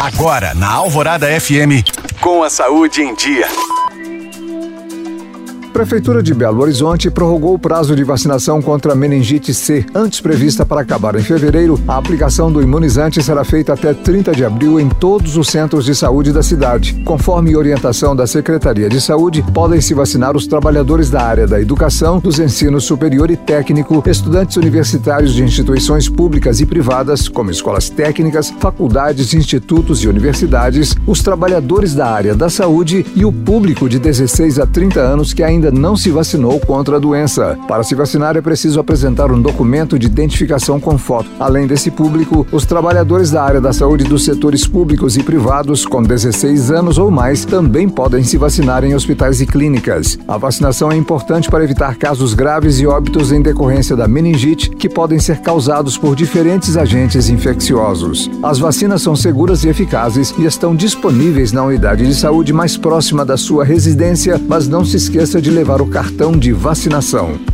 Agora, na Alvorada FM, com a saúde em dia. Prefeitura de Belo Horizonte prorrogou o prazo de vacinação contra meningite C. Antes prevista para acabar em fevereiro, a aplicação do imunizante será feita até 30 de abril em todos os centros de saúde da cidade. Conforme orientação da Secretaria de Saúde, podem se vacinar os trabalhadores da área da educação, dos ensinos superior e técnico, estudantes universitários de instituições públicas e privadas, como escolas técnicas, faculdades, institutos e universidades, os trabalhadores da área da saúde e o público de 16 a 30 anos que ainda não se vacinou contra a doença. Para se vacinar é preciso apresentar um documento de identificação com foto. Além desse público, os trabalhadores da área da saúde dos setores públicos e privados com 16 anos ou mais também podem se vacinar em hospitais e clínicas. A vacinação é importante para evitar casos graves e óbitos em decorrência da meningite, que podem ser causados por diferentes agentes infecciosos. As vacinas são seguras e eficazes e estão disponíveis na unidade de saúde mais próxima da sua residência, mas não se esqueça de de levar o cartão de vacinação.